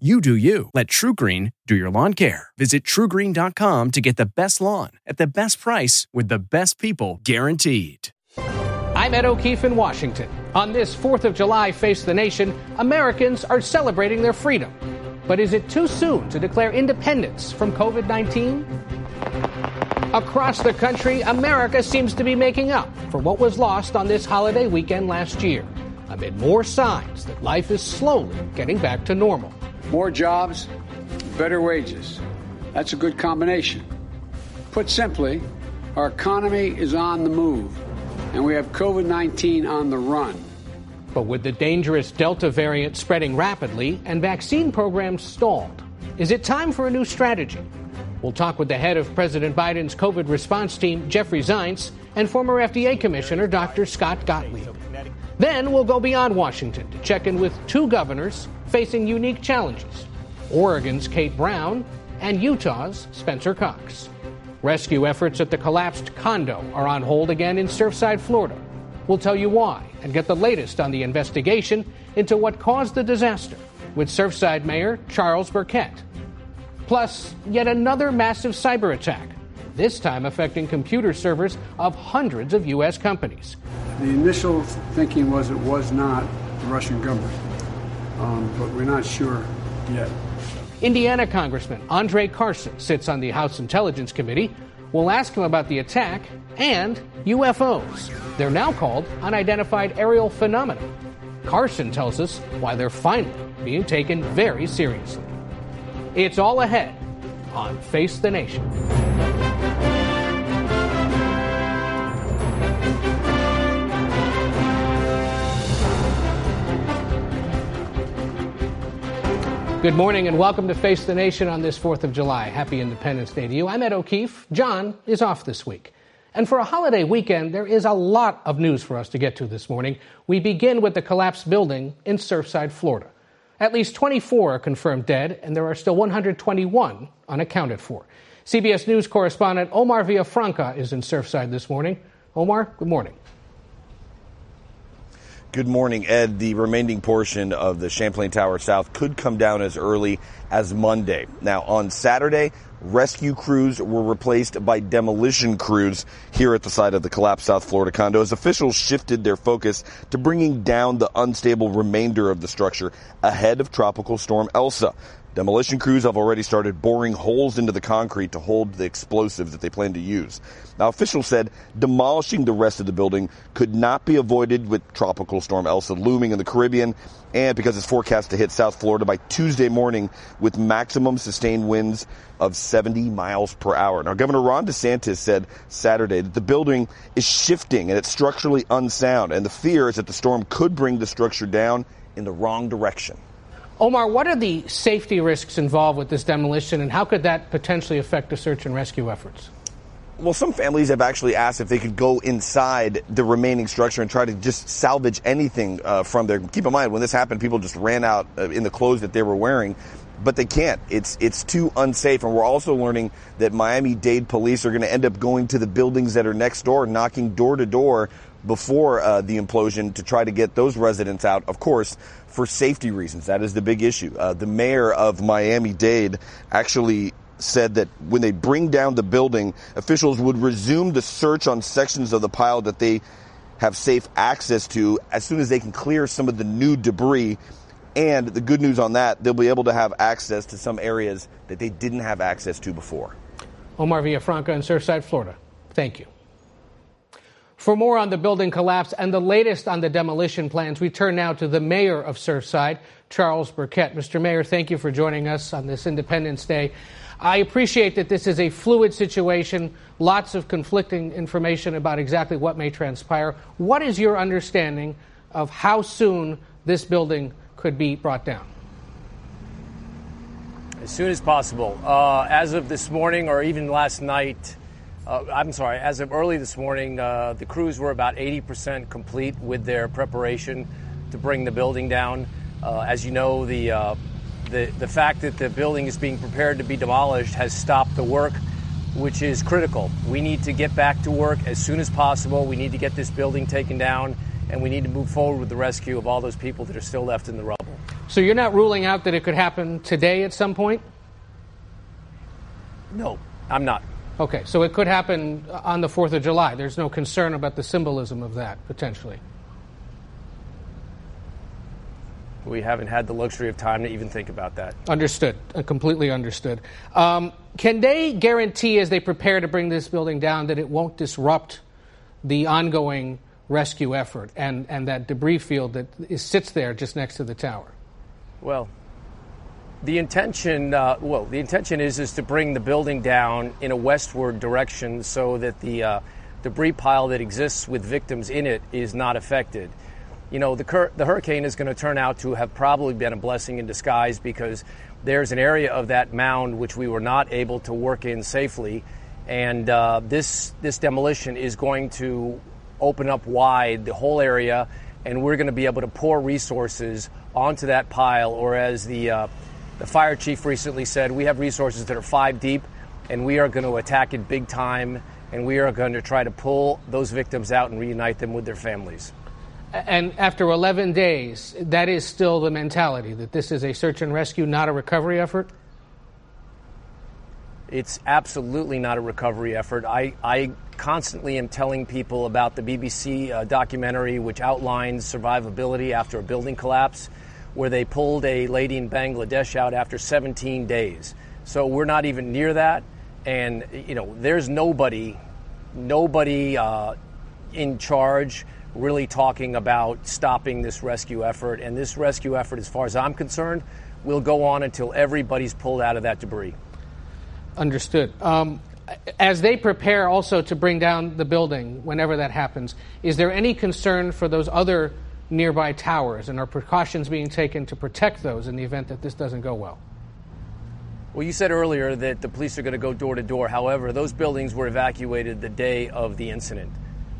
You do you. Let TruGreen do your lawn care. Visit trugreen.com to get the best lawn at the best price with the best people guaranteed. I'm Ed O'Keefe in Washington. On this 4th of July, Face the Nation, Americans are celebrating their freedom. But is it too soon to declare independence from COVID 19? Across the country, America seems to be making up for what was lost on this holiday weekend last year, amid more signs that life is slowly getting back to normal. More jobs, better wages. That's a good combination. Put simply, our economy is on the move, and we have COVID 19 on the run. But with the dangerous Delta variant spreading rapidly and vaccine programs stalled, is it time for a new strategy? We'll talk with the head of President Biden's COVID response team, Jeffrey Zients, and former FDA Commissioner Dr. Scott Gottlieb. Then we'll go beyond Washington to check in with two governors facing unique challenges Oregon's Kate Brown and Utah's Spencer Cox. Rescue efforts at the collapsed condo are on hold again in Surfside, Florida. We'll tell you why and get the latest on the investigation into what caused the disaster with Surfside Mayor Charles Burkett. Plus, yet another massive cyber attack, this time affecting computer servers of hundreds of U.S. companies. The initial thinking was it was not the Russian government, um, but we're not sure yet. Indiana Congressman Andre Carson sits on the House Intelligence Committee. We'll ask him about the attack and UFOs. They're now called unidentified aerial phenomena. Carson tells us why they're finally being taken very seriously. It's all ahead on Face the Nation. Good morning and welcome to Face the Nation on this 4th of July. Happy Independence Day to you. I'm Ed O'Keefe. John is off this week. And for a holiday weekend, there is a lot of news for us to get to this morning. We begin with the collapsed building in Surfside, Florida. At least 24 are confirmed dead, and there are still 121 unaccounted for. CBS News correspondent Omar Villafranca is in Surfside this morning. Omar, good morning. Good morning, Ed. The remaining portion of the Champlain Tower South could come down as early as Monday. Now, on Saturday, rescue crews were replaced by demolition crews here at the site of the collapsed South Florida condo as officials shifted their focus to bringing down the unstable remainder of the structure ahead of Tropical Storm Elsa. Demolition crews have already started boring holes into the concrete to hold the explosives that they plan to use. Now, officials said demolishing the rest of the building could not be avoided with Tropical Storm Elsa looming in the Caribbean and because it's forecast to hit South Florida by Tuesday morning with maximum sustained winds of 70 miles per hour. Now, Governor Ron DeSantis said Saturday that the building is shifting and it's structurally unsound, and the fear is that the storm could bring the structure down in the wrong direction. Omar, what are the safety risks involved with this demolition, and how could that potentially affect the search and rescue efforts? Well, some families have actually asked if they could go inside the remaining structure and try to just salvage anything uh, from there. Keep in mind, when this happened, people just ran out uh, in the clothes that they were wearing, but they can't. It's it's too unsafe. And we're also learning that Miami-Dade police are going to end up going to the buildings that are next door, knocking door to door before uh, the implosion to try to get those residents out. Of course, for safety reasons, that is the big issue. Uh, the mayor of Miami-Dade actually said that when they bring down the building, officials would resume the search on sections of the pile that they have safe access to as soon as they can clear some of the new debris. And the good news on that, they'll be able to have access to some areas that they didn't have access to before. Omar Villafranca in Surfside, Florida. Thank you. For more on the building collapse and the latest on the demolition plans, we turn now to the mayor of Surfside, Charles Burkett. Mr. Mayor, thank you for joining us on this Independence Day. I appreciate that this is a fluid situation, lots of conflicting information about exactly what may transpire. What is your understanding of how soon this building could be brought down? As soon as possible. Uh, as of this morning or even last night, uh, I'm sorry, as of early this morning, uh, the crews were about 80% complete with their preparation to bring the building down. Uh, as you know, the, uh, the, the fact that the building is being prepared to be demolished has stopped the work, which is critical. We need to get back to work as soon as possible. We need to get this building taken down, and we need to move forward with the rescue of all those people that are still left in the rubble. So you're not ruling out that it could happen today at some point? No, I'm not. Okay, so it could happen on the 4th of July. There's no concern about the symbolism of that, potentially. We haven't had the luxury of time to even think about that. Understood. Uh, completely understood. Um, can they guarantee, as they prepare to bring this building down, that it won't disrupt the ongoing rescue effort and, and that debris field that is, sits there just next to the tower? Well, the intention, uh, well, the intention is is to bring the building down in a westward direction so that the uh, debris pile that exists with victims in it is not affected. You know, the, cur- the hurricane is going to turn out to have probably been a blessing in disguise because there's an area of that mound which we were not able to work in safely, and uh, this this demolition is going to open up wide the whole area, and we're going to be able to pour resources onto that pile, or as the uh, the fire chief recently said, we have resources that are five deep, and we are going to attack it big time, and we are going to try to pull those victims out and reunite them with their families. And after 11 days, that is still the mentality that this is a search and rescue, not a recovery effort? It's absolutely not a recovery effort. I, I constantly am telling people about the BBC uh, documentary, which outlines survivability after a building collapse where they pulled a lady in Bangladesh out after 17 days. So we're not even near that. And, you know, there's nobody, nobody uh, in charge really talking about stopping this rescue effort. And this rescue effort, as far as I'm concerned, will go on until everybody's pulled out of that debris. Understood. Um, as they prepare also to bring down the building, whenever that happens, is there any concern for those other nearby towers, and are precautions being taken to protect those in the event that this doesn't go well? Well, you said earlier that the police are going to go door to door. However, those buildings were evacuated the day of the incident.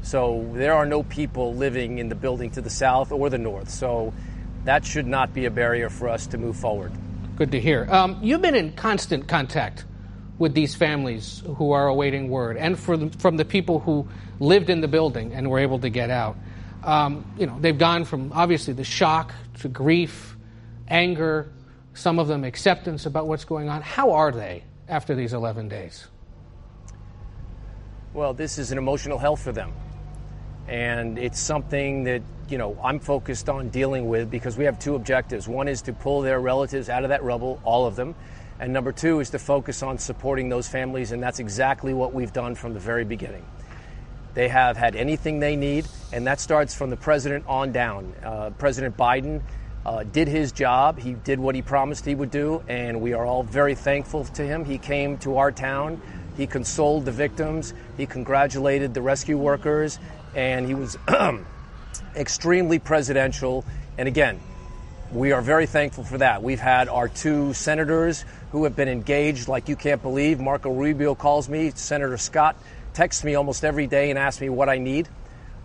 So there are no people living in the building to the south or the north. So that should not be a barrier for us to move forward. Good to hear. Um, you've been in constant contact with these families who are awaiting word and the, from the people who lived in the building and were able to get out um, you know, they've gone from obviously the shock to grief, anger, some of them acceptance about what's going on. How are they after these 11 days? Well, this is an emotional health for them. And it's something that, you know, I'm focused on dealing with because we have two objectives. One is to pull their relatives out of that rubble, all of them. And number two is to focus on supporting those families. And that's exactly what we've done from the very beginning. They have had anything they need, and that starts from the president on down. Uh, president Biden uh, did his job. He did what he promised he would do, and we are all very thankful to him. He came to our town. He consoled the victims. He congratulated the rescue workers, and he was extremely presidential. And again, we are very thankful for that. We've had our two senators who have been engaged like you can't believe. Marco Rubio calls me, Senator Scott texts me almost every day and asks me what I need.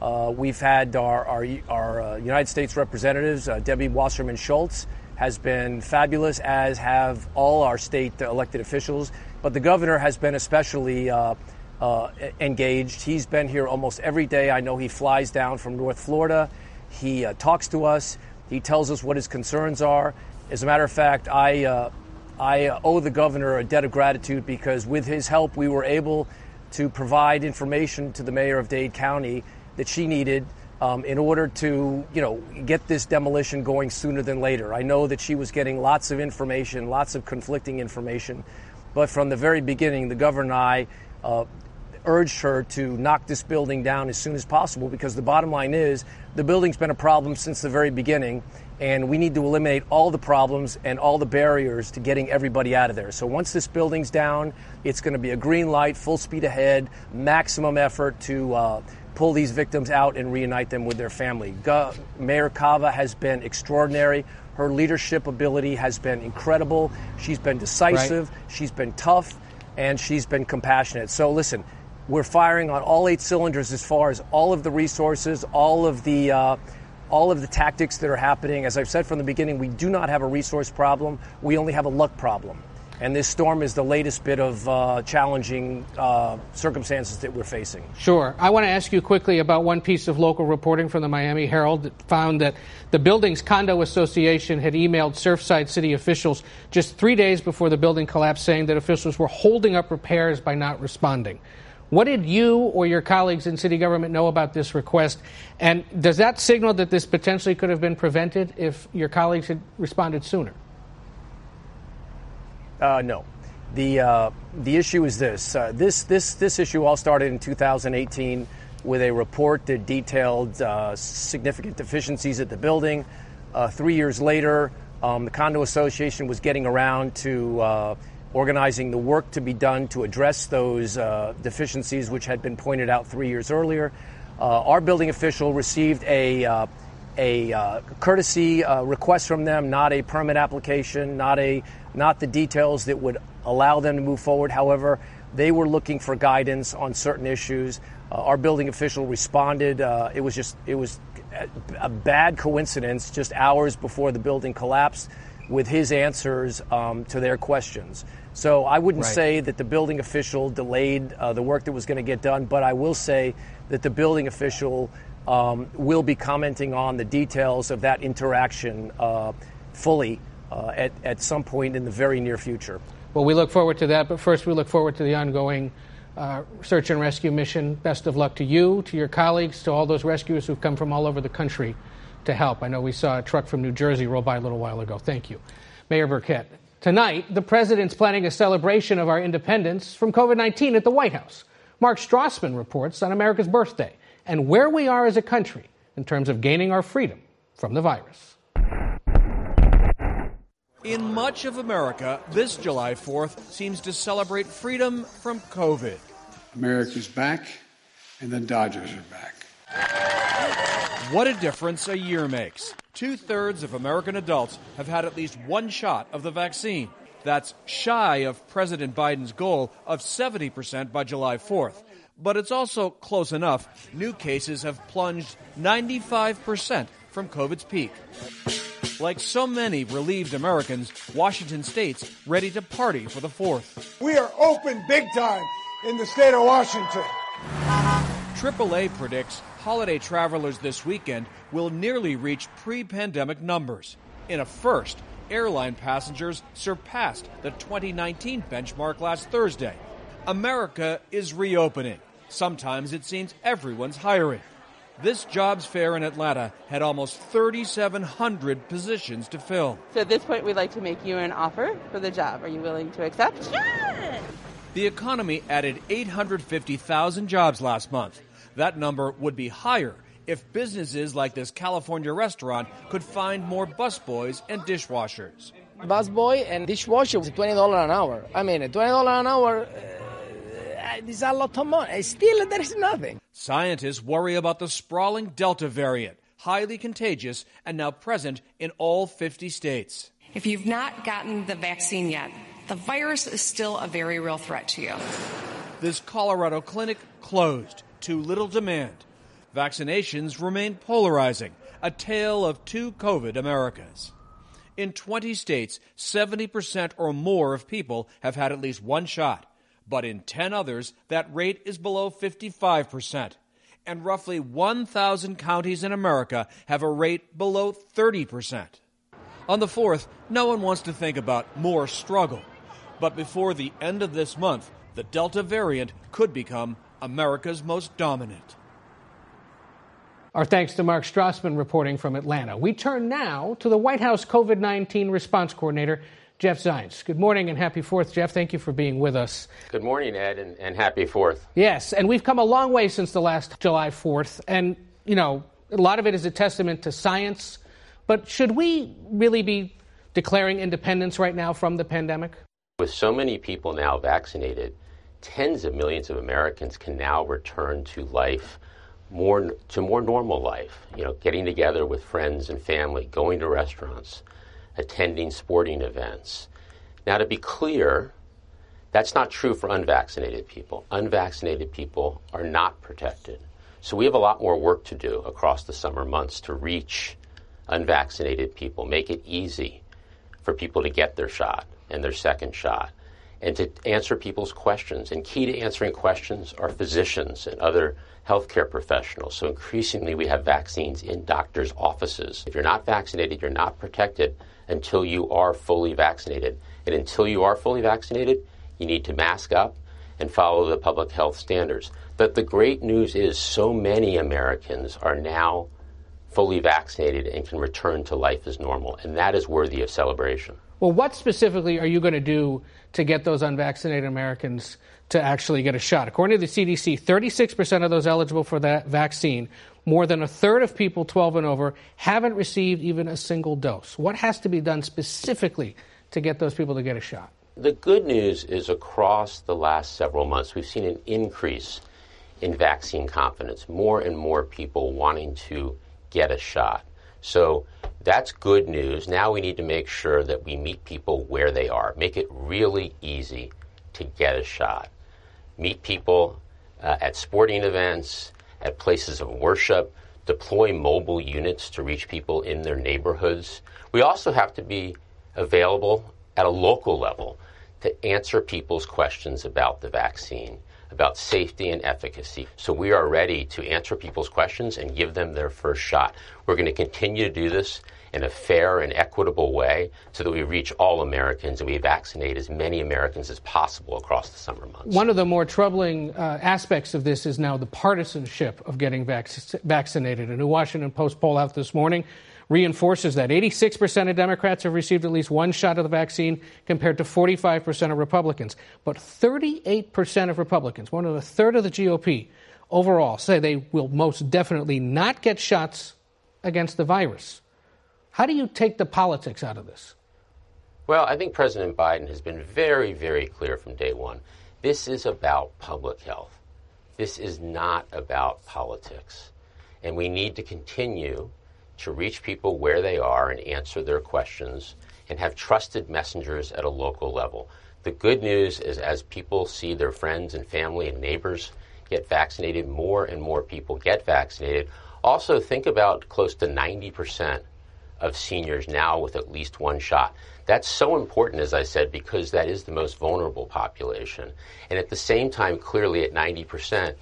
Uh, we've had our, our, our uh, United States representatives, uh, Debbie Wasserman Schultz, has been fabulous, as have all our state elected officials. But the governor has been especially uh, uh, engaged. He's been here almost every day. I know he flies down from North Florida. He uh, talks to us. He tells us what his concerns are. As a matter of fact, I, I owe the governor a debt of gratitude because with his help, we were able to provide information to the mayor of Dade County that she needed um, in order to, you know, get this demolition going sooner than later. I know that she was getting lots of information, lots of conflicting information, but from the very beginning, the governor and I uh, urged her to knock this building down as soon as possible because the bottom line is the building's been a problem since the very beginning, and we need to eliminate all the problems and all the barriers to getting everybody out of there. So once this building's down, it's going to be a green light, full speed ahead, maximum effort to uh, pull these victims out and reunite them with their family. Go- Mayor Cava has been extraordinary. Her leadership ability has been incredible. She's been decisive, right. she's been tough, and she's been compassionate. So listen, we're firing on all eight cylinders as far as all of the resources, all of the uh, all of the tactics that are happening. As I've said from the beginning, we do not have a resource problem. We only have a luck problem. And this storm is the latest bit of uh, challenging uh, circumstances that we're facing. Sure. I want to ask you quickly about one piece of local reporting from the Miami Herald that found that the building's condo association had emailed Surfside city officials just three days before the building collapsed, saying that officials were holding up repairs by not responding. What did you or your colleagues in city government know about this request? And does that signal that this potentially could have been prevented if your colleagues had responded sooner? Uh, no. The, uh, the issue is this. Uh, this. This this issue all started in 2018 with a report that detailed uh, significant deficiencies at the building. Uh, three years later, um, the condo association was getting around to uh, organizing the work to be done to address those uh, deficiencies, which had been pointed out three years earlier. Uh, our building official received a uh, a uh, courtesy uh, request from them, not a permit application, not a not the details that would allow them to move forward. However, they were looking for guidance on certain issues. Uh, our building official responded. it was just it was a bad coincidence, just hours before the building collapsed, with his answers um, to their questions. So I wouldn't right. say that the building official delayed uh, the work that was going to get done, but I will say that the building official um, will be commenting on the details of that interaction uh, fully uh, at, at some point in the very near future. Well, we look forward to that, but first we look forward to the ongoing uh, search and rescue mission. Best of luck to you, to your colleagues, to all those rescuers who've come from all over the country to help. I know we saw a truck from New Jersey roll by a little while ago. Thank you. Mayor Burkett. Tonight, the president's planning a celebration of our independence from COVID 19 at the White House. Mark Strassmann reports on America's birthday and where we are as a country in terms of gaining our freedom from the virus. In much of America, this July 4th seems to celebrate freedom from COVID. America's back, and the Dodgers are back. What a difference a year makes. Two thirds of American adults have had at least one shot of the vaccine. That's shy of President Biden's goal of 70% by July 4th. But it's also close enough. New cases have plunged 95% from COVID's peak. Like so many relieved Americans, Washington state's ready to party for the 4th. We are open big time in the state of Washington. AAA predicts holiday travelers this weekend will nearly reach pre pandemic numbers. In a first, airline passengers surpassed the 2019 benchmark last Thursday. America is reopening. Sometimes it seems everyone's hiring. This jobs fair in Atlanta had almost 3,700 positions to fill. So at this point, we'd like to make you an offer for the job. Are you willing to accept? Sure. The economy added 850,000 jobs last month. That number would be higher if businesses like this California restaurant could find more busboys and dishwashers. Busboy and dishwasher is $20 an hour. I mean, $20 an hour uh, is a lot of money. Still, there is nothing. Scientists worry about the sprawling Delta variant, highly contagious and now present in all 50 states. If you've not gotten the vaccine yet, the virus is still a very real threat to you. This Colorado clinic closed too little demand. Vaccinations remain polarizing, a tale of two COVID Americas. In 20 states, 70% or more of people have had at least one shot, but in 10 others, that rate is below 55%. And roughly 1,000 counties in America have a rate below 30%. On the 4th, no one wants to think about more struggle. But before the end of this month, the Delta variant could become America's most dominant. Our thanks to Mark Strassmann reporting from Atlanta. We turn now to the White House COVID 19 response coordinator, Jeff Zients. Good morning and happy 4th. Jeff, thank you for being with us. Good morning, Ed, and, and happy 4th. Yes, and we've come a long way since the last July 4th. And, you know, a lot of it is a testament to science. But should we really be declaring independence right now from the pandemic? With so many people now vaccinated, tens of millions of Americans can now return to life more to more normal life, you know, getting together with friends and family, going to restaurants, attending sporting events. Now to be clear, that's not true for unvaccinated people. Unvaccinated people are not protected. So we have a lot more work to do across the summer months to reach unvaccinated people, make it easy for people to get their shot and their second shot and to answer people's questions. And key to answering questions are physicians and other healthcare professionals. So increasingly, we have vaccines in doctors' offices. If you're not vaccinated, you're not protected until you are fully vaccinated. And until you are fully vaccinated, you need to mask up and follow the public health standards. But the great news is so many Americans are now fully vaccinated and can return to life as normal. And that is worthy of celebration. Well, what specifically are you going to do to get those unvaccinated Americans to actually get a shot? According to the CDC, 36% of those eligible for that vaccine, more than a third of people 12 and over, haven't received even a single dose. What has to be done specifically to get those people to get a shot? The good news is across the last several months, we've seen an increase in vaccine confidence, more and more people wanting to get a shot. So that's good news. Now we need to make sure that we meet people where they are, make it really easy to get a shot. Meet people uh, at sporting events, at places of worship, deploy mobile units to reach people in their neighborhoods. We also have to be available at a local level to answer people's questions about the vaccine about safety and efficacy. So we are ready to answer people's questions and give them their first shot. We're going to continue to do this in a fair and equitable way so that we reach all Americans and we vaccinate as many Americans as possible across the summer months. One of the more troubling uh, aspects of this is now the partisanship of getting vac- vaccinated. A new Washington Post poll out this morning reinforces that 86% of Democrats have received at least one shot of the vaccine compared to 45% of Republicans. But 38% of Republicans, more than a third of the GOP overall, say they will most definitely not get shots against the virus. How do you take the politics out of this? Well, I think President Biden has been very, very clear from day one. This is about public health. This is not about politics. And we need to continue to reach people where they are and answer their questions and have trusted messengers at a local level. The good news is as people see their friends and family and neighbors get vaccinated, more and more people get vaccinated. Also, think about close to 90% of seniors now with at least one shot. That's so important, as I said, because that is the most vulnerable population. And at the same time, clearly at 90%,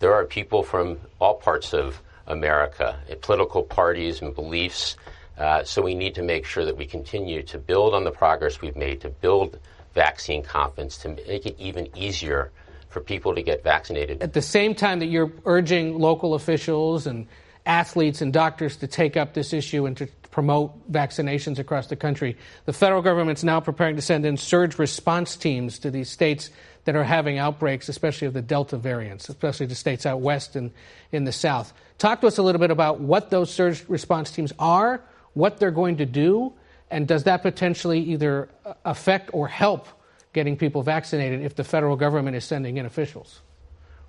there are people from all parts of America, political parties and beliefs. Uh, so we need to make sure that we continue to build on the progress we've made to build vaccine confidence to make it even easier for people to get vaccinated. At the same time that you're urging local officials and athletes and doctors to take up this issue and to promote vaccinations across the country, the federal government's now preparing to send in surge response teams to these states that are having outbreaks, especially of the Delta variants, especially the states out west and in the south. Talk to us a little bit about what those surge response teams are, what they're going to do, and does that potentially either uh, affect or help getting people vaccinated if the federal government is sending in officials?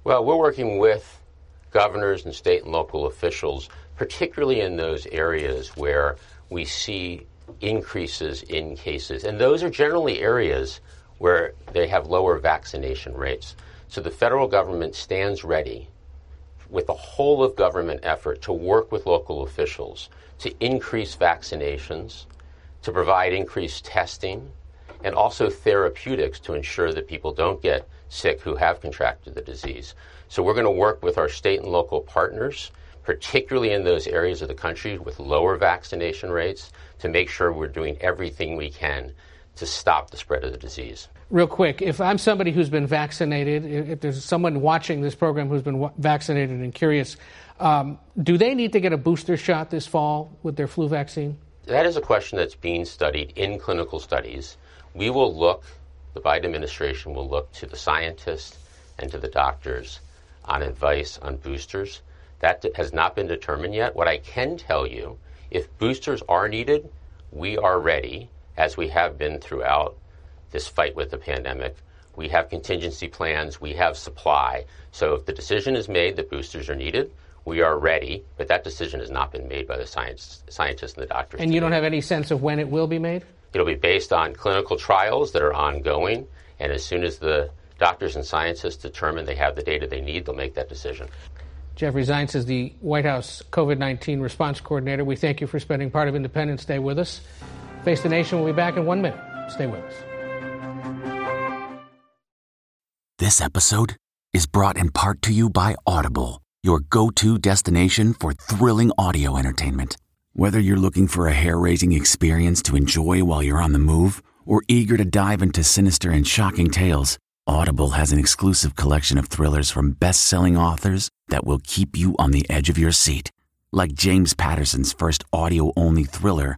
Well, we're working with governors and state and local officials, particularly in those areas where we see increases in cases. And those are generally areas where they have lower vaccination rates. So the federal government stands ready with a whole of government effort to work with local officials to increase vaccinations, to provide increased testing, and also therapeutics to ensure that people don't get sick who have contracted the disease. So we're going to work with our state and local partners, particularly in those areas of the country with lower vaccination rates, to make sure we're doing everything we can to stop the spread of the disease. Real quick, if I'm somebody who's been vaccinated, if there's someone watching this program who's been vaccinated and curious, um, do they need to get a booster shot this fall with their flu vaccine? that is a question that's being studied in clinical studies. We will look, the Biden administration will look to the scientists and to the doctors on advice on boosters. That has not been determined yet. What I can tell you, if boosters are needed, we are ready, as we have been throughout this fight with the pandemic. We have contingency plans, we have supply. So if the decision is made that boosters are needed, we are ready, but that decision has not been made by the science, scientists and the doctors. And you don't have any sense of when it will be made? It'll be based on clinical trials that are ongoing, and as soon as the doctors and scientists determine they have the data they need, they'll make that decision. Jeffrey Zients is the White House COVID 19 response coordinator. We thank you for spending part of Independence Day with us. Face the Nation will be back in one minute. Stay with us. This episode is brought in part to you by Audible, your go to destination for thrilling audio entertainment. Whether you're looking for a hair raising experience to enjoy while you're on the move or eager to dive into sinister and shocking tales, Audible has an exclusive collection of thrillers from best selling authors that will keep you on the edge of your seat. Like James Patterson's first audio only thriller,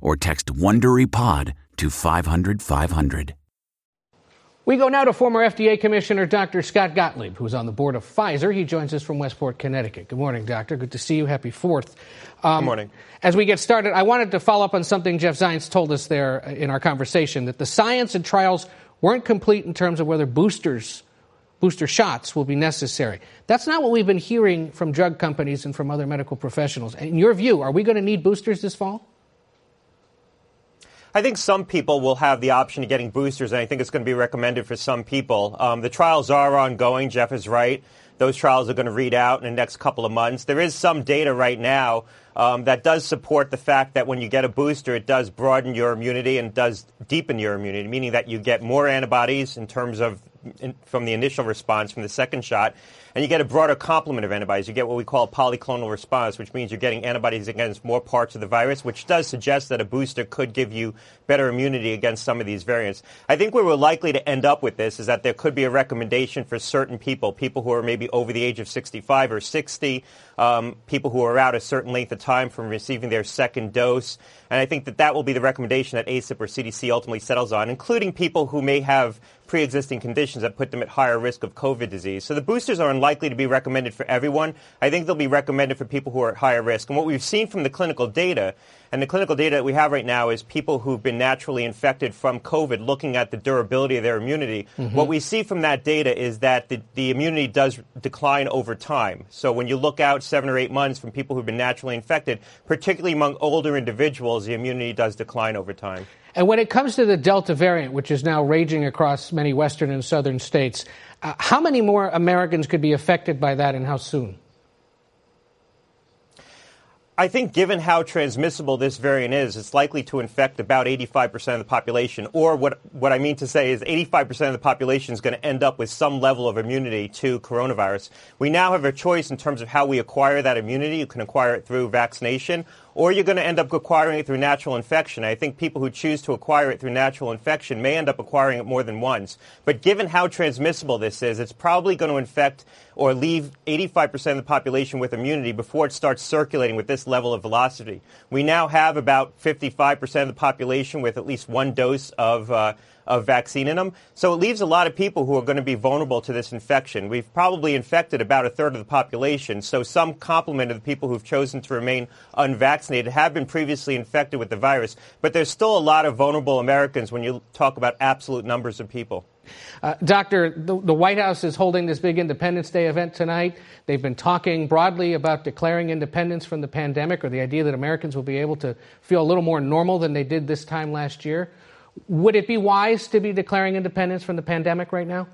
or text WonderyPod to 500, 500. We go now to former FDA Commissioner Dr. Scott Gottlieb, who's on the board of Pfizer. He joins us from Westport, Connecticut. Good morning, Doctor. Good to see you. Happy 4th. Um, Good morning. As we get started, I wanted to follow up on something Jeff Zients told us there in our conversation that the science and trials weren't complete in terms of whether boosters, booster shots will be necessary. That's not what we've been hearing from drug companies and from other medical professionals. In your view, are we going to need boosters this fall? I think some people will have the option of getting boosters, and I think it's going to be recommended for some people. Um, the trials are ongoing. Jeff is right. Those trials are going to read out in the next couple of months. There is some data right now um, that does support the fact that when you get a booster, it does broaden your immunity and does deepen your immunity, meaning that you get more antibodies in terms of in, from the initial response from the second shot, and you get a broader complement of antibodies. You get what we call a polyclonal response, which means you're getting antibodies against more parts of the virus, which does suggest that a booster could give you better immunity against some of these variants. I think where we're likely to end up with this is that there could be a recommendation for certain people, people who are maybe over the age of 65 or 60, um, people who are out a certain length of time from receiving their second dose. And I think that that will be the recommendation that ACIP or CDC ultimately settles on, including people who may have pre-existing conditions that put them at higher risk of COVID disease. So the boosters are unlikely to be recommended for everyone. I think they'll be recommended for people who are at higher risk. And what we've seen from the clinical data and the clinical data that we have right now is people who've been naturally infected from COVID looking at the durability of their immunity. Mm-hmm. What we see from that data is that the, the immunity does decline over time. So when you look out seven or eight months from people who've been naturally infected, particularly among older individuals, the immunity does decline over time. And when it comes to the Delta variant, which is now raging across many western and southern states, uh, how many more Americans could be affected by that and how soon? I think given how transmissible this variant is, it's likely to infect about 85% of the population. Or what, what I mean to say is 85% of the population is going to end up with some level of immunity to coronavirus. We now have a choice in terms of how we acquire that immunity. You can acquire it through vaccination or you're going to end up acquiring it through natural infection. I think people who choose to acquire it through natural infection may end up acquiring it more than once. But given how transmissible this is, it's probably going to infect or leave 85% of the population with immunity before it starts circulating with this level of velocity. We now have about 55% of the population with at least one dose of uh, of vaccine in them. So it leaves a lot of people who are going to be vulnerable to this infection. We've probably infected about a third of the population. So some complement of the people who've chosen to remain unvaccinated have been previously infected with the virus. But there's still a lot of vulnerable Americans when you talk about absolute numbers of people. Uh, Doctor, the, the, White House is holding this big Independence Day event tonight. They've been talking broadly about declaring independence from the pandemic or the idea that Americans will be able to feel a little more normal than they did this time last year. Would it be wise to be declaring independence from the pandemic right now?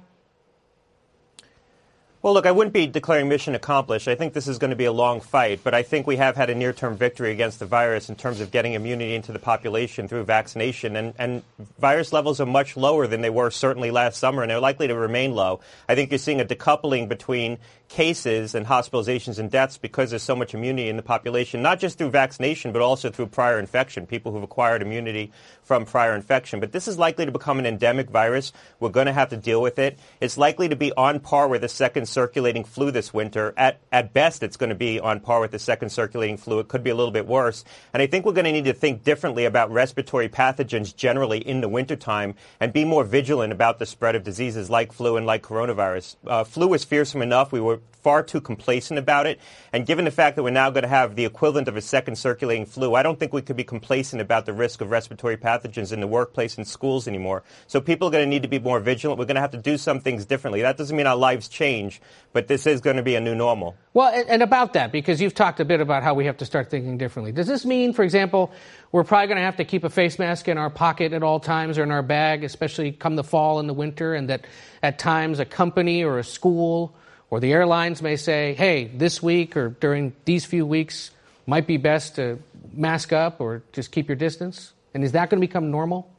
Well, look, I wouldn't be declaring mission accomplished. I think this is going to be a long fight, but I think we have had a near term victory against the virus in terms of getting immunity into the population through vaccination. And, and virus levels are much lower than they were certainly last summer, and they're likely to remain low. I think you're seeing a decoupling between cases and hospitalizations and deaths because there's so much immunity in the population, not just through vaccination, but also through prior infection, people who've acquired immunity from prior infection. But this is likely to become an endemic virus. We're going to have to deal with it. It's likely to be on par with the second circulating flu this winter. At, at best, it's going to be on par with the second circulating flu. It could be a little bit worse. And I think we're going to need to think differently about respiratory pathogens generally in the wintertime and be more vigilant about the spread of diseases like flu and like coronavirus. Uh, flu was fearsome enough. We were far too complacent about it. And given the fact that we're now going to have the equivalent of a second circulating flu, I don't think we could be complacent about the risk of respiratory pathogens in the workplace and schools anymore. So people are going to need to be more vigilant. We're going to have to do some things differently. That doesn't mean our lives change, but this is going to be a new normal. Well, and about that, because you've talked a bit about how we have to start thinking differently. Does this mean, for example, we're probably going to have to keep a face mask in our pocket at all times or in our bag, especially come the fall and the winter, and that at times a company or a school or the airlines may say, hey, this week or during these few weeks might be best to mask up or just keep your distance? And is that going to become normal?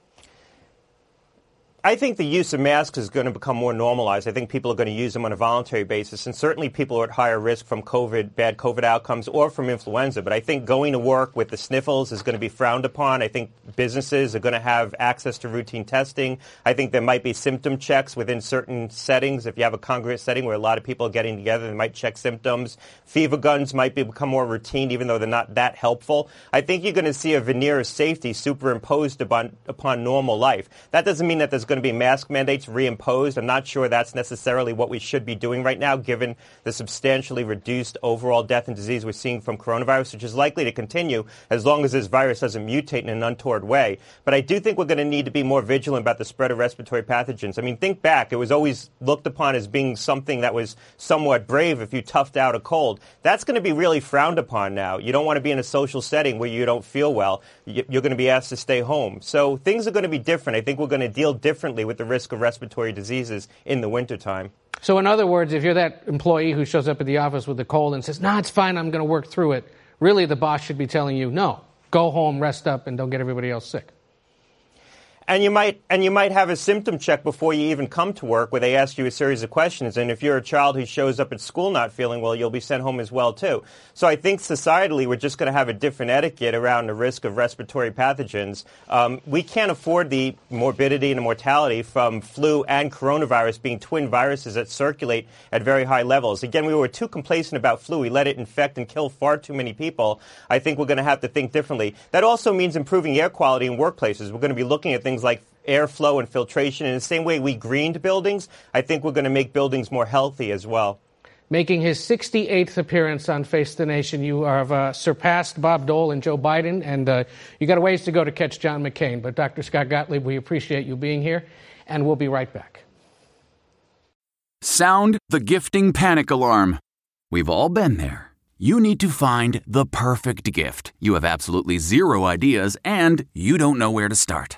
I think the use of masks is going to become more normalized. I think people are going to use them on a voluntary basis, and certainly people are at higher risk from COVID, bad COVID outcomes, or from influenza. But I think going to work with the sniffles is going to be frowned upon. I think businesses are going to have access to routine testing. I think there might be symptom checks within certain settings. If you have a congregate setting where a lot of people are getting together, they might check symptoms. Fever guns might be, become more routine, even though they're not that helpful. I think you're going to see a veneer of safety superimposed upon, upon normal life. That doesn't mean that there's going to be mask mandates reimposed. I'm not sure that's necessarily what we should be doing right now, given the substantially reduced overall death and disease we're seeing from coronavirus, which is likely to continue as long as this virus doesn't mutate in an untoward way. But I do think we're going to need to be more vigilant about the spread of respiratory pathogens. I mean, think back. It was always looked upon as being something that was somewhat brave if you toughed out a cold. That's going to be really frowned upon now. You don't want to be in a social setting where you don't feel well. You're going to be asked to stay home. So things are going to be different. I think we're going to deal differently with the risk of respiratory diseases in the wintertime. So, in other words, if you're that employee who shows up at the office with a cold and says, "No, nah, it's fine. I'm going to work through it," really, the boss should be telling you, "No, go home, rest up, and don't get everybody else sick." And you might and you might have a symptom check before you even come to work where they ask you a series of questions. And if you're a child who shows up at school not feeling well, you'll be sent home as well too. So I think societally we're just going to have a different etiquette around the risk of respiratory pathogens. Um, we can't afford the morbidity and the mortality from flu and coronavirus being twin viruses that circulate at very high levels. Again, we were too complacent about flu. We let it infect and kill far too many people. I think we're going to have to think differently. That also means improving air quality in workplaces. We're going to be looking at things things like airflow and filtration. In the same way we greened buildings, I think we're going to make buildings more healthy as well. Making his 68th appearance on Face the Nation, you have uh, surpassed Bob Dole and Joe Biden, and uh, you got a ways to go to catch John McCain. But Dr. Scott Gottlieb, we appreciate you being here, and we'll be right back. Sound the gifting panic alarm. We've all been there. You need to find the perfect gift. You have absolutely zero ideas, and you don't know where to start.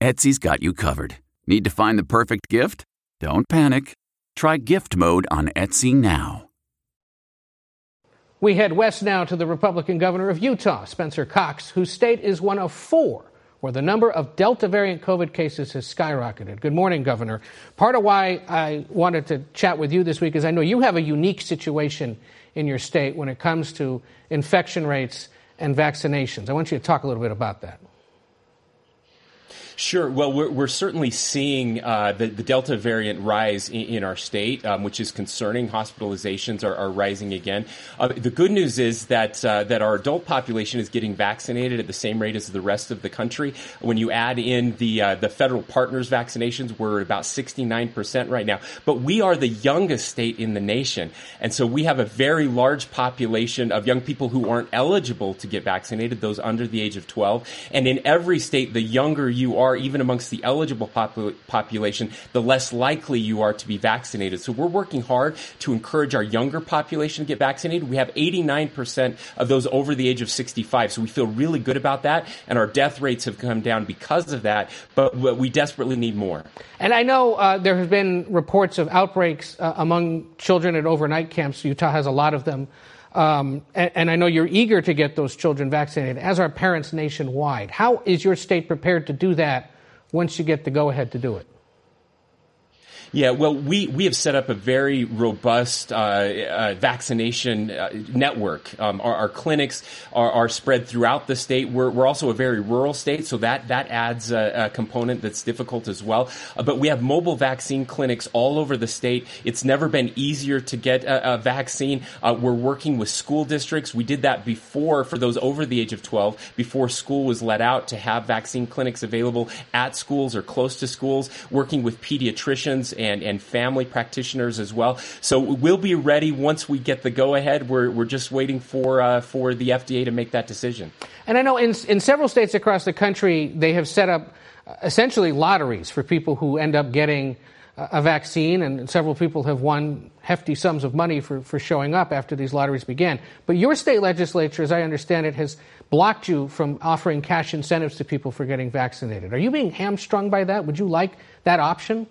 Etsy's got you covered. Need to find the perfect gift? Don't panic. Try gift mode on Etsy now. We head west now to the Republican governor of Utah, Spencer Cox, whose state is one of four where the number of Delta variant COVID cases has skyrocketed. Good morning, Governor. Part of why I wanted to chat with you this week is I know you have a unique situation in your state when it comes to infection rates and vaccinations. I want you to talk a little bit about that. Sure. Well, we're, we're certainly seeing uh, the, the, Delta variant rise in, in our state, um, which is concerning. Hospitalizations are, are rising again. Uh, the good news is that uh, that our adult population is getting vaccinated at the same rate as the rest of the country. When you add in the uh, the federal partners vaccinations, we're about 69 percent right now. But we are the youngest state in the nation, and so we have a very large population of young people who aren't eligible to get vaccinated, those under the age of 12. And in every state, the younger you are are, even amongst the eligible popul- population, the less likely you are to be vaccinated. So we're working hard to encourage our younger population to get vaccinated. We have 89% of those over the age of 65. So we feel really good about that. And our death rates have come down because of that. But we desperately need more. And I know uh, there have been reports of outbreaks uh, among children at overnight camps. Utah has a lot of them. Um, and, and, I know you're eager to get those children vaccinated, as are parents nationwide. How is your state prepared to do that once you get the go ahead to do it? Yeah, well, we, we have set up a very robust uh, uh, vaccination uh, network. Um, our, our, clinics are, are, spread throughout the state. We're, we're also a very rural state, so that, that adds a, a component that's difficult as well. Uh, but we have mobile vaccine clinics all over the state. It's never been easier to get a, a vaccine. Uh, we're working with school districts. We did that before for those over the age of 12, before school was let out to have vaccine clinics available at schools or close to schools, working with pediatricians and, and family practitioners as well. So we'll be ready once we get the go ahead. We're, we're just waiting for, uh, for the FDA to make that decision. And I know in, in several states across the country, they have set up uh, essentially lotteries for people who end up getting a vaccine, and several people have won hefty sums of money for, for showing up after these lotteries began. But your state legislature, as I understand it, has blocked you from offering cash incentives to people for getting vaccinated. Are you being hamstrung by that? Would you like that option?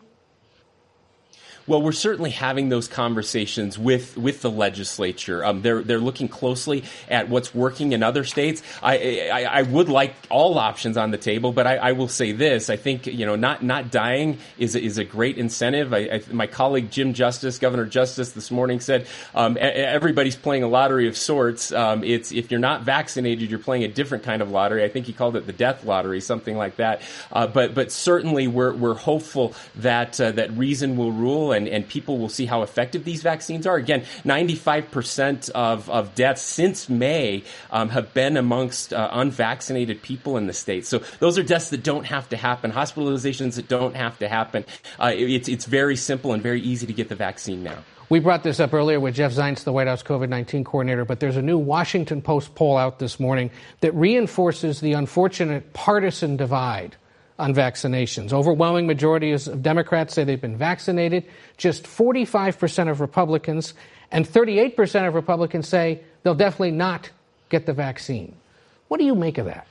Well, we're certainly having those conversations with with the legislature. Um, they're they're looking closely at what's working in other states. I I, I would like all options on the table, but I, I, will say this: I think you know not not dying is is a great incentive. I, my colleague Jim Justice, Governor Justice, this morning said um, everybody's playing a lottery of sorts. Um, it's if you're not vaccinated, you're playing a different kind of lottery. I think he called it the death lottery, something like that. Uh, but but certainly we're we're hopeful that uh, that reason will rule and, and people will see how effective these vaccines are. Again, 95% of, of deaths since May um, have been amongst uh, unvaccinated people in the state. So those are deaths that don't have to happen, hospitalizations that don't have to happen. Uh, it's, it's very simple and very easy to get the vaccine now. We brought this up earlier with Jeff Zients, the White House COVID 19 coordinator, but there's a new Washington Post poll out this morning that reinforces the unfortunate partisan divide on vaccinations. Overwhelming majority of Democrats say they've been vaccinated. Just 45% of Republicans and 38% of Republicans say they'll definitely not get the vaccine. What do you make of that?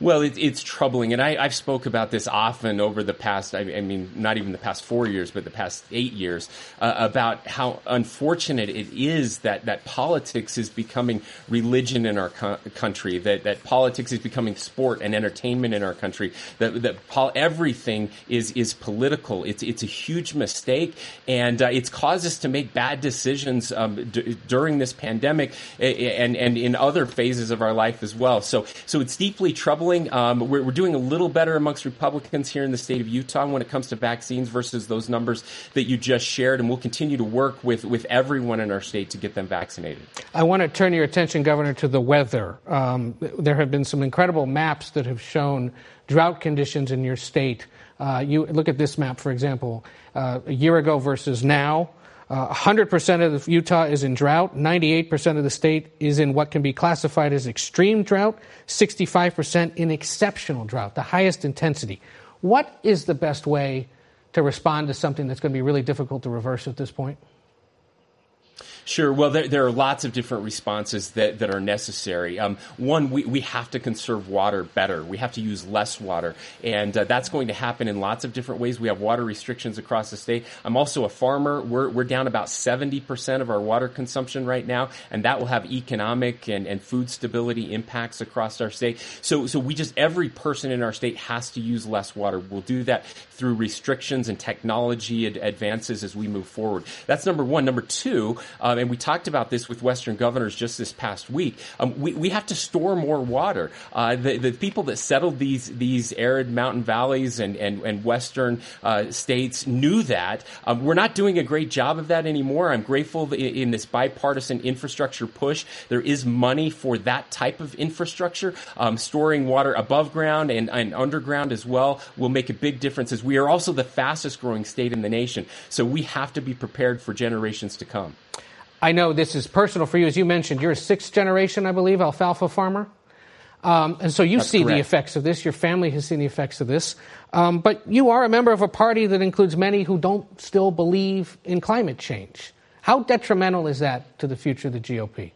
Well, it, it's troubling, and I, have spoke about this often over the past. I, I, mean, not even the past four years, but the past eight years, uh, about how unfortunate it is that that politics is becoming religion in our co- country. That that politics is becoming sport and entertainment in our country. That that pol- everything is is political. It's it's a huge mistake, and uh, it's caused us to make bad decisions um, d- during this pandemic and and in other phases of our life as well. So so it's deeply troubling um, we're, we're, doing a little better amongst Republicans here in the state of Utah when it comes to vaccines versus those numbers that you just shared, and we'll continue to work with, with everyone in our state to get them vaccinated. I want to turn your attention, Governor, to the weather. Um, there have been some incredible maps that have shown drought conditions in your state. Uh, you look at this map, for example, uh, a year ago versus now. Uh, 100% of Utah is in drought. 98% of the state is in what can be classified as extreme drought. 65% in exceptional drought, the highest intensity. What is the best way to respond to something that's going to be really difficult to reverse at this point? Sure. Well, there, there, are lots of different responses that, that are necessary. Um, one, we, we have to conserve water better. We have to use less water. And uh, that's going to happen in lots of different ways. We have water restrictions across the state. I'm also a farmer. We're, we're down about 70% of our water consumption right now, and that will have economic and, and food stability impacts across our state. So, so we just, every person in our state has to use less water. We'll do that through restrictions and technology ad- advances as we move forward. That's number one. Number two, um, and we talked about this with Western governors just this past week. Um, we, we have to store more water. Uh, the, the people that settled these these arid mountain valleys and and, and western uh, states knew that. Um, we're not doing a great job of that anymore. I'm grateful in, in this bipartisan infrastructure push. There is money for that type of infrastructure. Um, storing water above ground and, and underground as well will make a big difference. As are also the fastest growing state in the nation, so we have to be prepared for generations to come. I know this is personal for you. As you mentioned, you're a sixth generation, I believe, alfalfa farmer. Um, and so you That's see correct. the effects of this. Your family has seen the effects of this. Um, but you are a member of a party that includes many who don't still believe in climate change. How detrimental is that to the future of the GOP?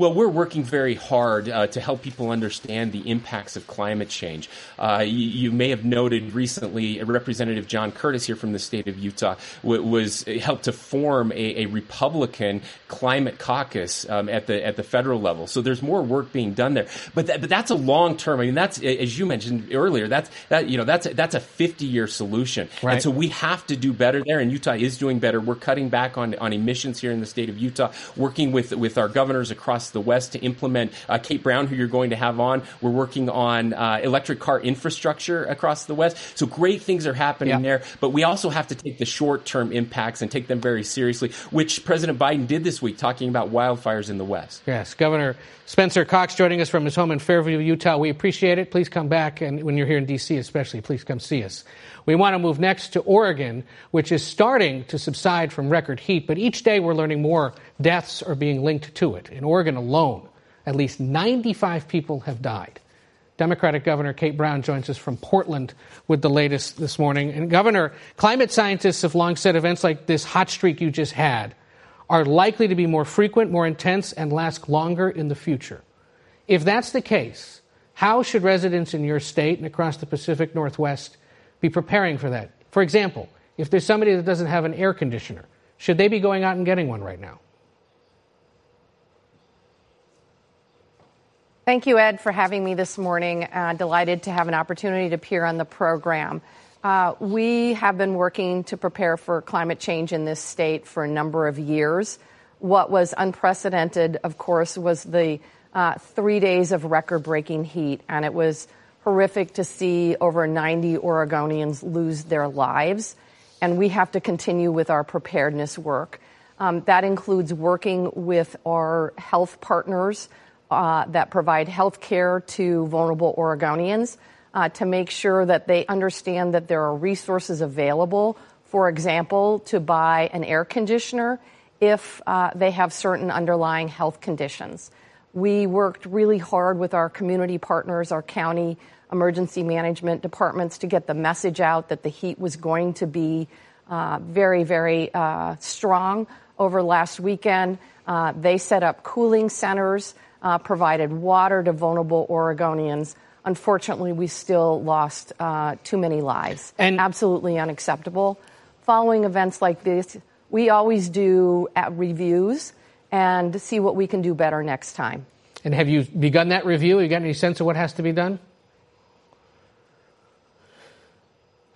Well, we're working very hard uh, to help people understand the impacts of climate change. Uh, you, you, may have noted recently, Representative John Curtis here from the state of Utah w- was helped to form a, a Republican climate caucus um, at the at the federal level. So there's more work being done there. But that, but that's a long term. I mean, that's as you mentioned earlier. That's that you know that's a, that's a 50 year solution. Right. And so we have to do better there. And Utah is doing better. We're cutting back on on emissions here in the state of Utah. Working with with our governors across the West to implement. Uh, Kate Brown, who you're going to have on, we're working on uh, electric car infrastructure across the West. So great things are happening Yeah. there. But we also have to take the short term impacts and take them very seriously, which President Biden did this week, talking about wildfires in the West. Yes, Governor Spencer Cox joining us from his home in Fairview, Utah. We appreciate it. Please come back, and when you're here in D.C., especially, please come see us. We want to move next to Oregon, which is starting to subside from record heat, but each day we're learning more deaths are being linked to it. In Oregon alone, at least 95 people have died. Democratic Governor Kate Brown joins us from Portland with the latest this morning. And Governor, climate scientists have long said events like this hot streak you just had are likely to be more frequent, more intense, and last longer in the future. If that's the case, how should residents in your state and across the Pacific Northwest be preparing for that? For example, if there's somebody that doesn't have an air conditioner, should they be going out and getting one right now? Thank you, Ed, for having me this morning. Uh, delighted to have an opportunity to appear on the program. Uh, we have been working to prepare for climate change in this state for a number of years. What was unprecedented, of course, was the uh, three days of record breaking heat, and it was horrific to see over 90 Oregonians lose their lives. And we have to continue with our preparedness work. Um, that includes working with our health partners uh, that provide health care to vulnerable Oregonians uh, to make sure that they understand that there are resources available, for example, to buy an air conditioner if uh, they have certain underlying health conditions. We worked really hard with our community partners, our county emergency management departments to get the message out that the heat was going to be uh, very, very uh, strong over last weekend. Uh, they set up cooling centers, uh, provided water to vulnerable Oregonians. Unfortunately, we still lost uh, too many lives. And absolutely unacceptable. Following events like this, we always do uh, reviews and see what we can do better next time. And have you begun that review? Have You got any sense of what has to be done?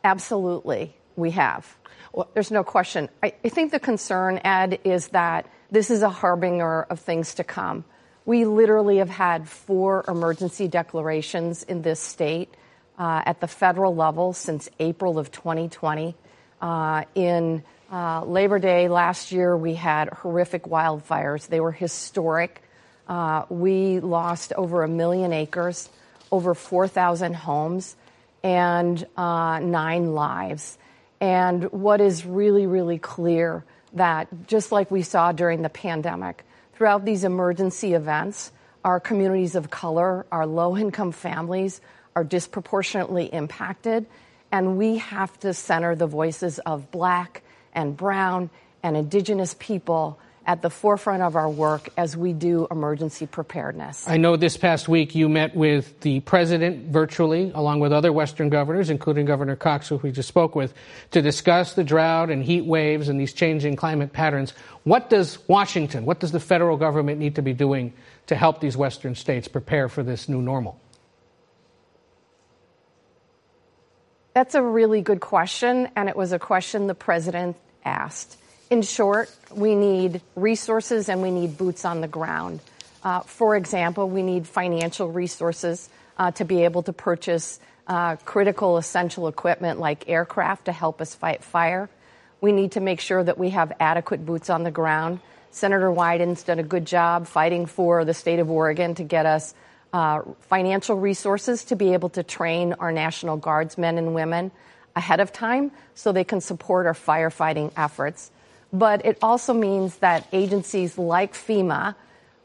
Absolutely, we have. Well, there's no question. I, I think the concern, Ed, is that this is a harbinger of things to come. We literally have had four emergency declarations in this state uh, at the federal level since April of 2020. Uh, in Labor Day last year, we had horrific wildfires. They were historic. Uh, we lost over a million acres, over 4,000 homes, and uh, nine lives. And what is really, really clear that just like we saw during the pandemic, throughout these emergency events, our communities of color, our low income families are disproportionately impacted. And we have to center the voices of black and brown and indigenous people at the forefront of our work as we do emergency preparedness. I know this past week you met with the president virtually, along with other Western governors, including Governor Cox, who we just spoke with, to discuss the drought and heat waves and these changing climate patterns. What does Washington, what does the federal government need to be doing to help these Western states prepare for this new normal? That's a really good question, and it was a question the president asked. In short, we need resources and we need boots on the ground. Uh, for example, we need financial resources uh, to be able to purchase uh, critical essential equipment like aircraft to help us fight fire. We need to make sure that we have adequate boots on the ground. Senator Wyden's done a good job fighting for the state of Oregon to get us uh, financial resources to be able to train our National Guardsmen and women ahead of time so they can support our firefighting efforts. But it also means that agencies like FEMA,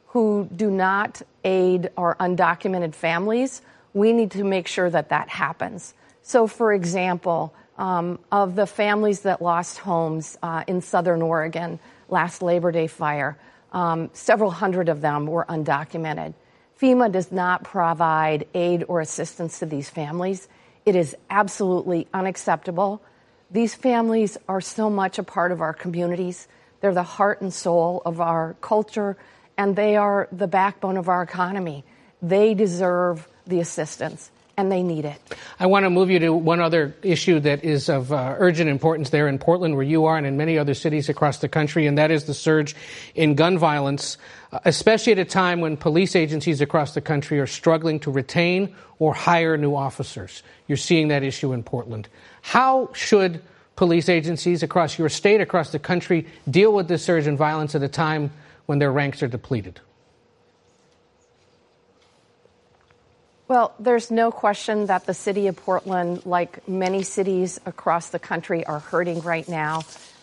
who do not aid our undocumented families, we need to make sure that that happens. So, for example, um, of the families that lost homes uh, in southern Oregon last Labor Day fire, um, several hundred of them were undocumented. FEMA does not provide aid or assistance to these families. It is absolutely unacceptable. These families are so much a part of our communities. They're the heart and soul of our culture, and they are the backbone of our economy. They deserve the assistance and they need it. I want to move you to one other issue that is of uh, urgent importance there in Portland, where you are, and in many other cities across the country, and that is the surge in gun violence, uh, especially at a time when police agencies across the country are struggling to retain or hire new officers. You're seeing that issue in Portland. How should police agencies across your state, across the country, deal with this surge in violence at a time when their ranks are depleted? Well, there's no question that the city of Portland, like many cities across the country, are hurting right now.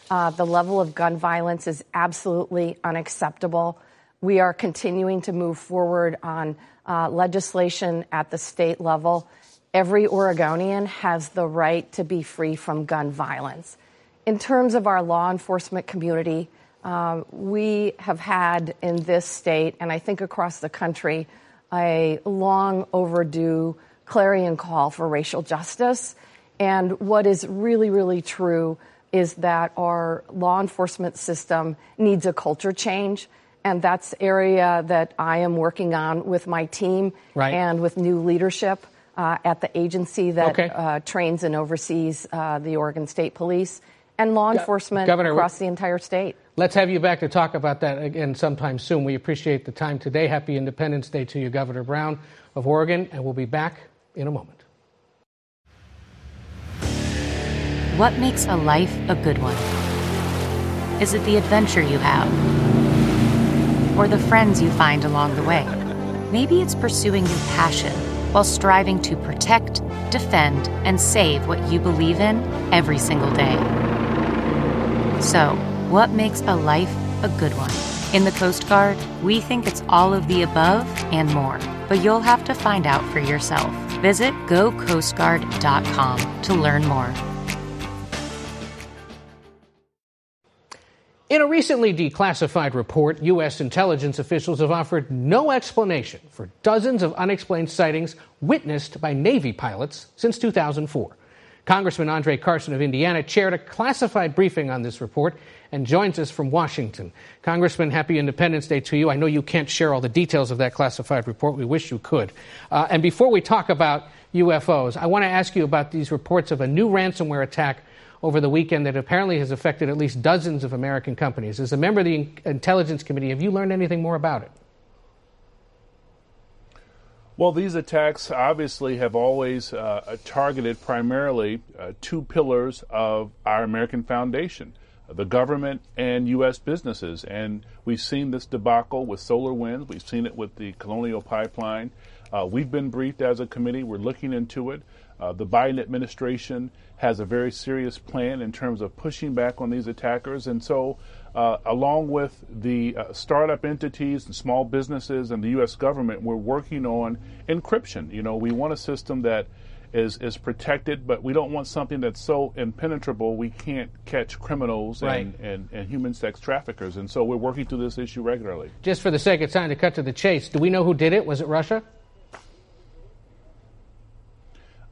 Uh, the level of gun violence is absolutely unacceptable. We are continuing to move forward on uh, legislation at the state level. Every Oregonian has the right to be free from gun violence. In terms of our law enforcement community, uh, we have had in this state, and I think across the country, a long overdue clarion call for racial justice. And what is really, really true is that our law enforcement system needs a culture change. And that's area that I am working on with my team right. and with new leadership uh, at the agency that okay. uh, trains and oversees uh, the Oregon State Police and law enforcement Governor, across the entire state. Let's have you back to talk about that again sometime soon. We appreciate the time today. Happy Independence Day to you, Governor Brown of Oregon, and we'll be back in a moment. What makes a life a good one? Is it the adventure you have? Or the friends you find along the way? Maybe it's pursuing your passion while striving to protect, defend, and save what you believe in every single day. So, what makes a life a good one? In the Coast Guard, we think it's all of the above and more, but you'll have to find out for yourself. Visit gocoastguard.com to learn more. In a recently declassified report, U.S. intelligence officials have offered no explanation for dozens of unexplained sightings witnessed by Navy pilots since 2004. Congressman Andre Carson of Indiana chaired a classified briefing on this report and joins us from Washington. Congressman, happy Independence Day to you. I know you can't share all the details of that classified report. We wish you could. Uh, and before we talk about UFOs, I want to ask you about these reports of a new ransomware attack over the weekend that apparently has affected at least dozens of American companies. As a member of the Intelligence Committee, have you learned anything more about it? Well, these attacks obviously have always uh, targeted primarily uh, two pillars of our American foundation the government and U.S. businesses. And we've seen this debacle with SolarWinds, we've seen it with the Colonial Pipeline. Uh, we've been briefed as a committee, we're looking into it. Uh, the Biden administration has a very serious plan in terms of pushing back on these attackers. And so uh, along with the uh, startup entities and small businesses and the U.S. government, we're working on encryption. You know, we want a system that is is protected, but we don't want something that's so impenetrable we can't catch criminals right. and, and, and, human sex traffickers. And so we're working through this issue regularly. Just for the sake of time to cut to the chase, do we know who did it? Was it Russia?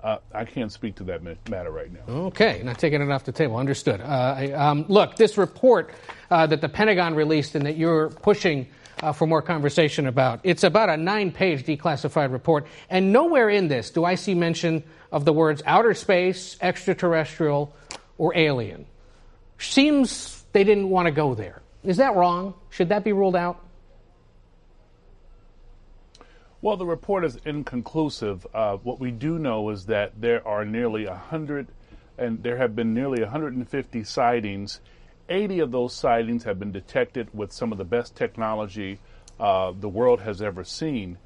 Uh, I can't speak to that matter right now. Okay, not taking it off the table. Understood. Uh, I, um, look, this report uh, that the Pentagon released and that you're pushing uh, for more conversation about, it's about a nine page declassified report. And nowhere in this do I see mention of the words outer space, extraterrestrial, or alien. Seems they didn't want to go there. Is that wrong? Should that be ruled out? Well, the report is inconclusive. Uh, what we do know is that there are nearly 100, and there have been nearly 150 sightings. 80 of those sightings have been detected with some of the best technology uh, the world has ever seen.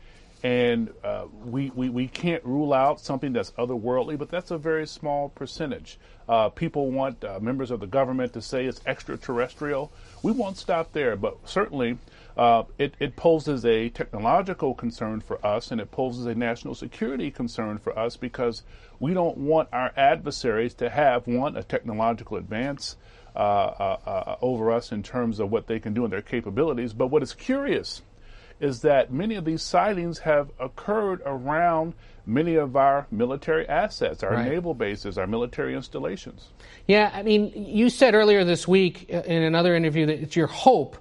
And uh, we, we, we can't rule out something that's otherworldly, but that's a very small percentage. Uh, people want uh, members of the government to say it's extraterrestrial. We won't stop there, but certainly uh, it, it poses a technological concern for us and it poses a national security concern for us because we don't want our adversaries to have, one, a technological advance. Uh, uh, uh, over us in terms of what they can do and their capabilities. But what is curious is that many of these sightings have occurred around many of our military assets, our right. naval bases, our military installations. Yeah, I mean, you said earlier this week in another interview that it's your hope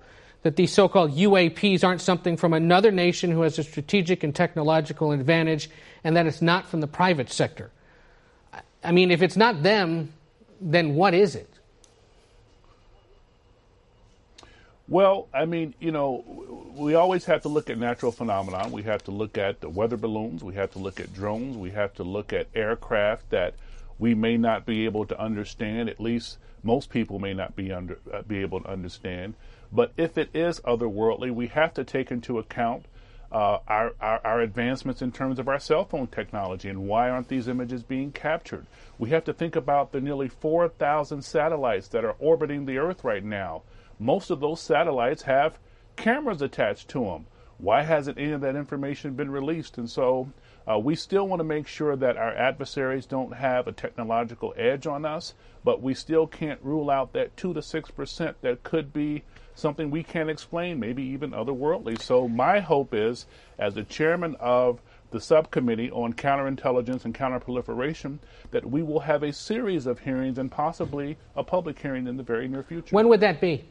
that these so called UAPs aren't something from another nation who has a strategic and technological advantage and that it's not from the private sector. I mean, if it's not them, then what is it? Well, I mean, you know, we always have to look at natural phenomena. We have to look at the weather balloons. We have to look at drones. We have to look at aircraft that we may not be able to understand. At least most people may not be under uh, be able to understand. But if it is otherworldly, we have to take into account uh, our, our, our advancements in terms of our cell phone technology and why aren't these images being captured? We have to think about the nearly 4,000 satellites that are orbiting the Earth right now most of those satellites have cameras attached to them. Why hasn't any of that information been released? And so uh, we still want to make sure that our adversaries don't have a technological edge on us, but we still can't rule out that 2 to 6% that could be something we can't explain, maybe even otherworldly. So my hope is, as the chairman of the subcommittee on counterintelligence and counterproliferation, that we will have a series of hearings and possibly a public hearing in the very near future. When would that be?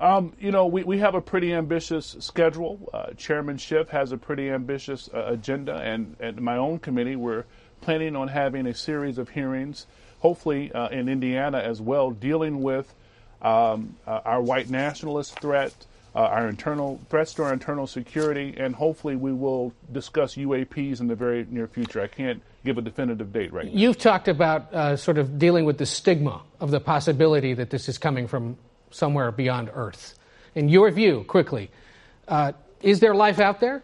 Um, you know, we, we have a pretty ambitious schedule. Uh, Chairman Schiff has a pretty ambitious uh, agenda, and at my own committee, we're planning on having a series of hearings, hopefully uh, in Indiana as well, dealing with um, uh, our white nationalist threat, uh, our internal threats to our internal security, and hopefully we will discuss UAPs in the very near future. I can't give a definitive date right now. You've talked about uh, sort of dealing with the stigma of the possibility that this is coming from somewhere beyond Earth. In your view, quickly, uh, is there life out there?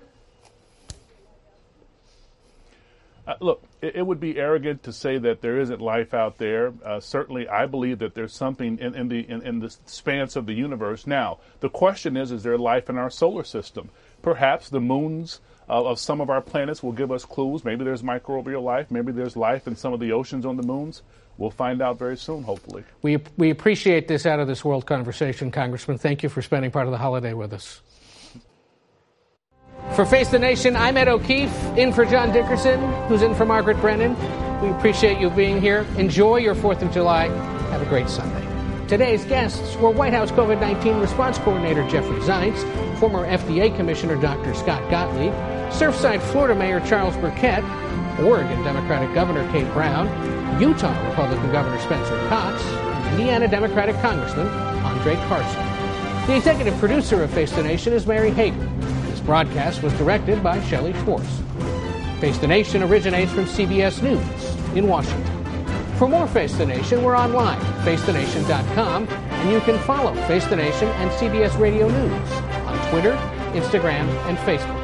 Uh, look, it, it, would be arrogant to say that there isn't life out there. Uh, certainly, I believe that there's something in, in the in, in, the expanse of the universe. Now, the question is: Is there life in our solar system? Perhaps the moons uh, of some of our planets will give us clues. Maybe there's microbial life. Maybe there's life in some of the oceans on the moons. We'll find out very soon, hopefully. We, we appreciate this out of this world conversation, Congressman. Thank you for spending part of the holiday with us. For Face the Nation, I'm Ed O'Keefe, in for John Dickerson, who's in for Margaret Brennan. We appreciate you being here. Enjoy your 4th of July. Have a great Sunday. Today's guests were White House COVID 19 response coordinator Jeffrey Zients, former FDA Commissioner Dr. Scott Gottlieb, Surfside, Florida Mayor Charles Burkett, Oregon Democratic Governor Kate Brown, Utah Republican Governor Spencer Cox, and Indiana Democratic Congressman Andre Carson. The executive producer of Face the Nation is Mary Hager. This broadcast was directed by Shelley Schwartz. Face the Nation originates from CBS News in Washington. For more Face the Nation, we're online, at facethenation.com, and you can follow Face the Nation and CBS Radio News on Twitter, Instagram, and Facebook.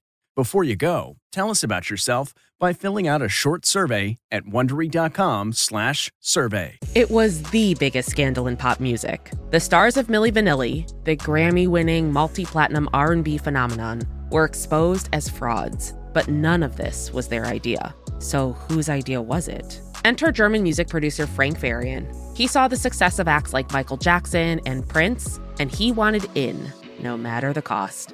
Before you go, tell us about yourself by filling out a short survey at wondery.com/survey. It was the biggest scandal in pop music. The stars of Milli Vanilli, the Grammy-winning multi-platinum R&B phenomenon, were exposed as frauds, but none of this was their idea. So whose idea was it? Enter German music producer Frank Farian. He saw the success of acts like Michael Jackson and Prince, and he wanted in, no matter the cost.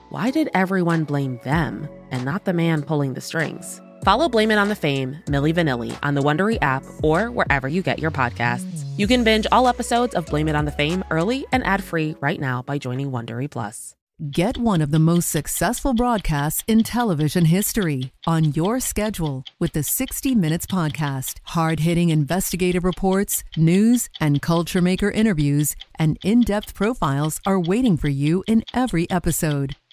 why did everyone blame them and not the man pulling the strings? Follow Blame It on the Fame, Milli Vanilli, on the Wondery app or wherever you get your podcasts. You can binge all episodes of Blame It on the Fame early and ad-free right now by joining Wondery Plus. Get one of the most successful broadcasts in television history on your schedule with the 60 Minutes Podcast. Hard hitting investigative reports, news, and culture maker interviews, and in depth profiles are waiting for you in every episode.